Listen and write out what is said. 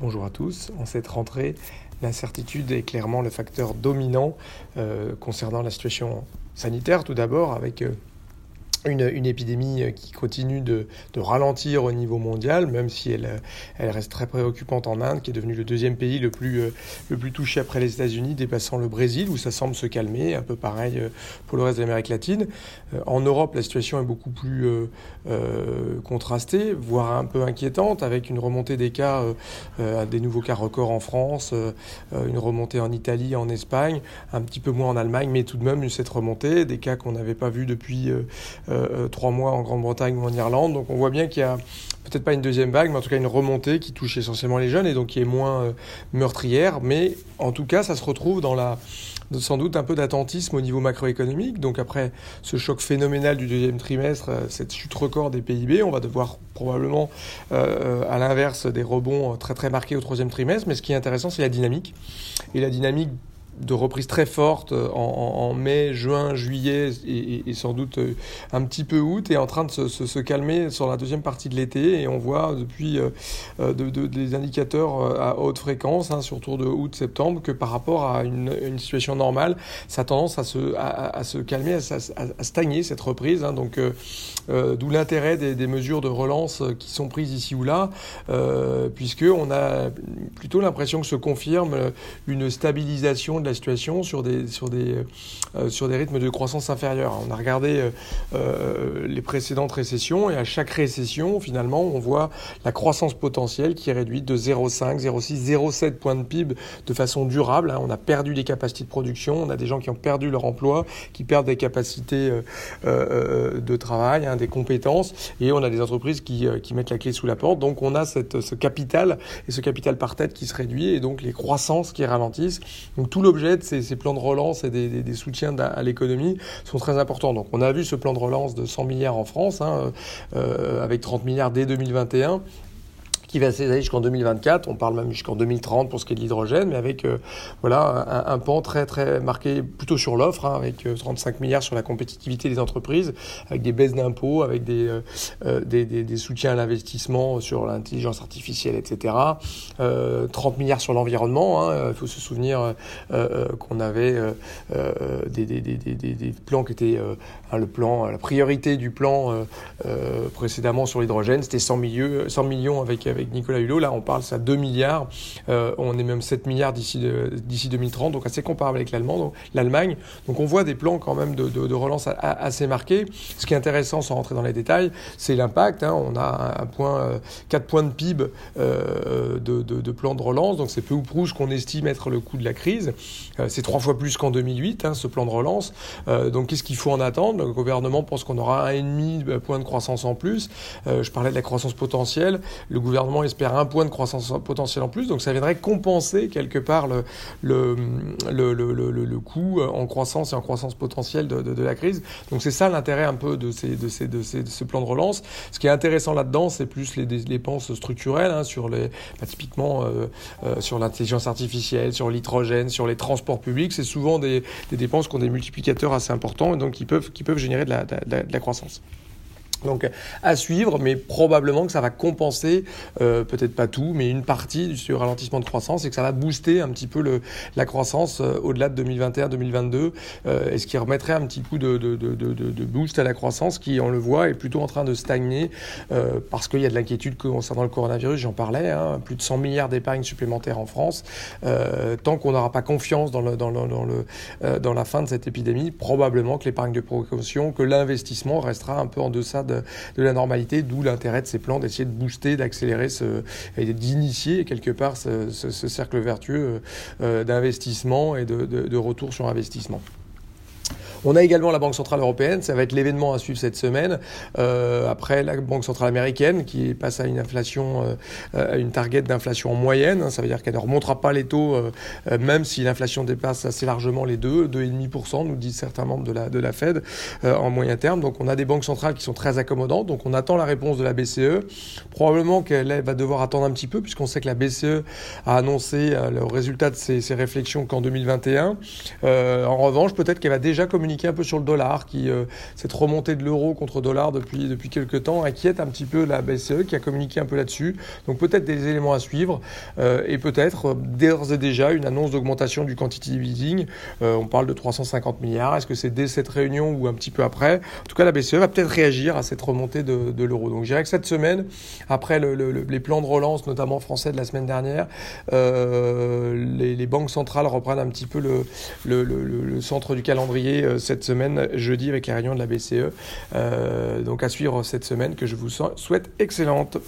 Bonjour à tous. En cette rentrée, l'incertitude est clairement le facteur dominant euh, concernant la situation sanitaire tout d'abord avec euh, une, épidémie euh, qui continue de, ralentir au niveau mondial, même si elle, euh, elle, reste très préoccupante en Inde, qui est devenu le deuxième pays le plus, euh, le plus touché après les États-Unis, dépassant le Brésil, où ça semble se calmer, un peu pareil pour le reste de l'Amérique latine. En Europe, la situation est beaucoup plus contrastée, voire un peu inquiétante, avec une remontée des cas, des nouveaux cas records en France, une remontée en Italie, en Espagne, un petit peu moins en Allemagne, mais tout de même cette remontée, des cas qu'on n'avait pas vus depuis euh, euh, trois mois en Grande-Bretagne ou en Irlande. Donc on voit bien qu'il y a peut-être pas une deuxième vague, mais en tout cas une remontée qui touche essentiellement les jeunes et donc qui est moins euh, meurtrière. Mais en tout cas, ça se retrouve dans la sans doute un peu d'attentisme au niveau macroéconomique. Donc après ce choc phénoménal du deuxième trimestre, cette chute record des PIB, on va devoir probablement à l'inverse des rebonds très très marqués au troisième trimestre. Mais ce qui est intéressant, c'est la dynamique. Et la dynamique de reprise très forte euh, en, mai, juin, juillet et, sans doute euh, un petit peu août est en train de se, calmer sur la deuxième partie de l'été et on voit depuis euh, des indicateurs à haute fréquence, hein, surtout de août-septembre, que par rapport à une, situation normale, ça a tendance à se, calmer, à, stagner cette reprise. Hein. donc d'où l'intérêt des, mesures de relance qui sont prises ici ou là, puisque on a plutôt l'impression que se confirme une stabilisation la situation sur des, sur des, euh, sur des rythmes de croissance inférieurs. On a regardé euh, euh, les précédentes récessions et à chaque récession, finalement, on voit la croissance potentielle qui est réduite de 0,5, 0,6, 0,7 points de PIB de façon durable. Hein. On a perdu des capacités de production, on a des gens qui ont perdu leur emploi, qui perdent des capacités de travail, hein, des compétences, et on a des entreprises qui, mettent la clé sous la porte. Donc on a ce capital et ce capital par tête qui se réduit et donc les croissances qui ralentissent. Donc tout le ces, plans de relance et des, soutiens à l'économie sont très importants. On a vu ce plan de relance de 100 milliards en France, hein, euh, avec 30 milliards dès 2021 qui va s'étaler jusqu'en 2024. On parle même jusqu'en 2030 pour ce qui est de l'hydrogène, mais avec euh, voilà un, pan très très marqué plutôt sur l'offre, hein, avec 35 euh, milliards sur la compétitivité des entreprises, avec des baisses d'impôts, avec des, euh, des, soutiens à l'investissement sur l'intelligence artificielle, etc. 30 milliards sur l'environnement. Hein. Il faut se souvenir qu'on avait des, des, plans qui étaient hein, le plan, la priorité du plan précédemment sur l'hydrogène, c'était 100, 100 millions avec, avec Nicolas Hulot. Là, on parle ça 2 milliards. Euh, on est même 7 milliards d'ici d'ici 2030, donc assez comparable avec l'Allemagne. Donc on voit des plans quand même de, relance assez marqués. Ce qui est intéressant, sans rentrer dans les détails, c'est l'impact. Hein. On a un point, 4 euh, points de PIB euh, de, de, plan de relance, donc c'est peu ou prou ce qu'on estime être le coût de la crise. c'est trois fois plus qu'en 2008, hein, ce plan de relance. donc qu'est-ce qu'il faut en attendre? Le gouvernement pense qu'on aura un et demi point de croissance en plus. je parlais de la croissance potentielle. Le gouvernement espère un point de croissance potentielle en plus, donc ça viendrait compenser quelque part le, le, le, le, le coût en croissance et en croissance potentielle de, la crise. Donc c'est ça l'intérêt un peu de, ces, de, ces, de, ces, ce plan de relance. Ce qui est intéressant là-dedans, c'est plus les, dépenses structurelles, hein, sur les, bah, typiquement euh, euh, sur l'intelligence artificielle, sur l'hydrogène, sur les transports publics. C'est souvent des, des dépenses qui ont des multiplicateurs assez importants et donc qui peuvent, qui peuvent générer de la, de la croissance. Donc à suivre, mais probablement que ça va compenser, euh, peut-être pas tout, mais une partie du ralentissement de croissance et que ça va booster un petit peu le, la croissance euh, au-delà de 2021-2022, euh, et ce qui remettrait un petit coup de, de, de, de, boost à la croissance qui, on le voit, est plutôt en train de stagner euh, parce qu'il y a de l'inquiétude concernant le coronavirus, j'en parlais, hein, plus de 100 milliards d'épargne supplémentaires en France. Euh, tant qu'on n'aura pas confiance dans, le, dans, le, dans, le, euh, dans la fin de cette épidémie, probablement que l'épargne de précaution, que l'investissement restera un peu en deçà de de, la normalité, d'où l'intérêt de ces plans d'essayer de booster, d'accélérer et d'initier quelque part ce, cercle vertueux euh, d'investissement et de retour sur investissement. On a également la Banque Centrale Européenne, ça va être l'événement à suivre cette semaine. Euh, après, la Banque Centrale Américaine qui passe à une inflation, euh, à une target d'inflation en moyenne. Hein. ça veut dire qu'elle ne remontera pas les taux, euh, même si l'inflation dépasse assez largement les 2, 2,5%, nous disent certains membres de la, de la Fed en moyen terme. Donc on a des banques centrales qui sont très accommodantes. Donc on attend la réponse de la BCE. Probablement qu'elle va devoir attendre un petit peu puisqu'on sait que la BCE a annoncé le résultat de ses, ses réflexions qu'en 2021. en revanche, peut-être qu'elle va déjà communiquer un peu sur le dollar, qui cette remontée de l'euro contre dollar depuis, depuis quelques temps inquiète un petit peu la BCE qui a communiqué un peu là-dessus. Donc peut-être des éléments à suivre et peut-être d'ores et déjà une annonce d'augmentation du quantitative easing. on parle de 350 milliards. Est-ce que c'est dès cette réunion ou un petit peu après? En tout cas, la BCE va peut-être réagir à cette remontée de, l'euro. Donc je dirais que cette semaine, après le, les plans de relance, notamment français de la semaine dernière, euh, les, banques centrales reprennent un petit peu le, centre du calendrier euh, cette semaine, jeudi, avec la réunion de la BCE. Euh, donc à suivre cette semaine que je vous souhaite excellente.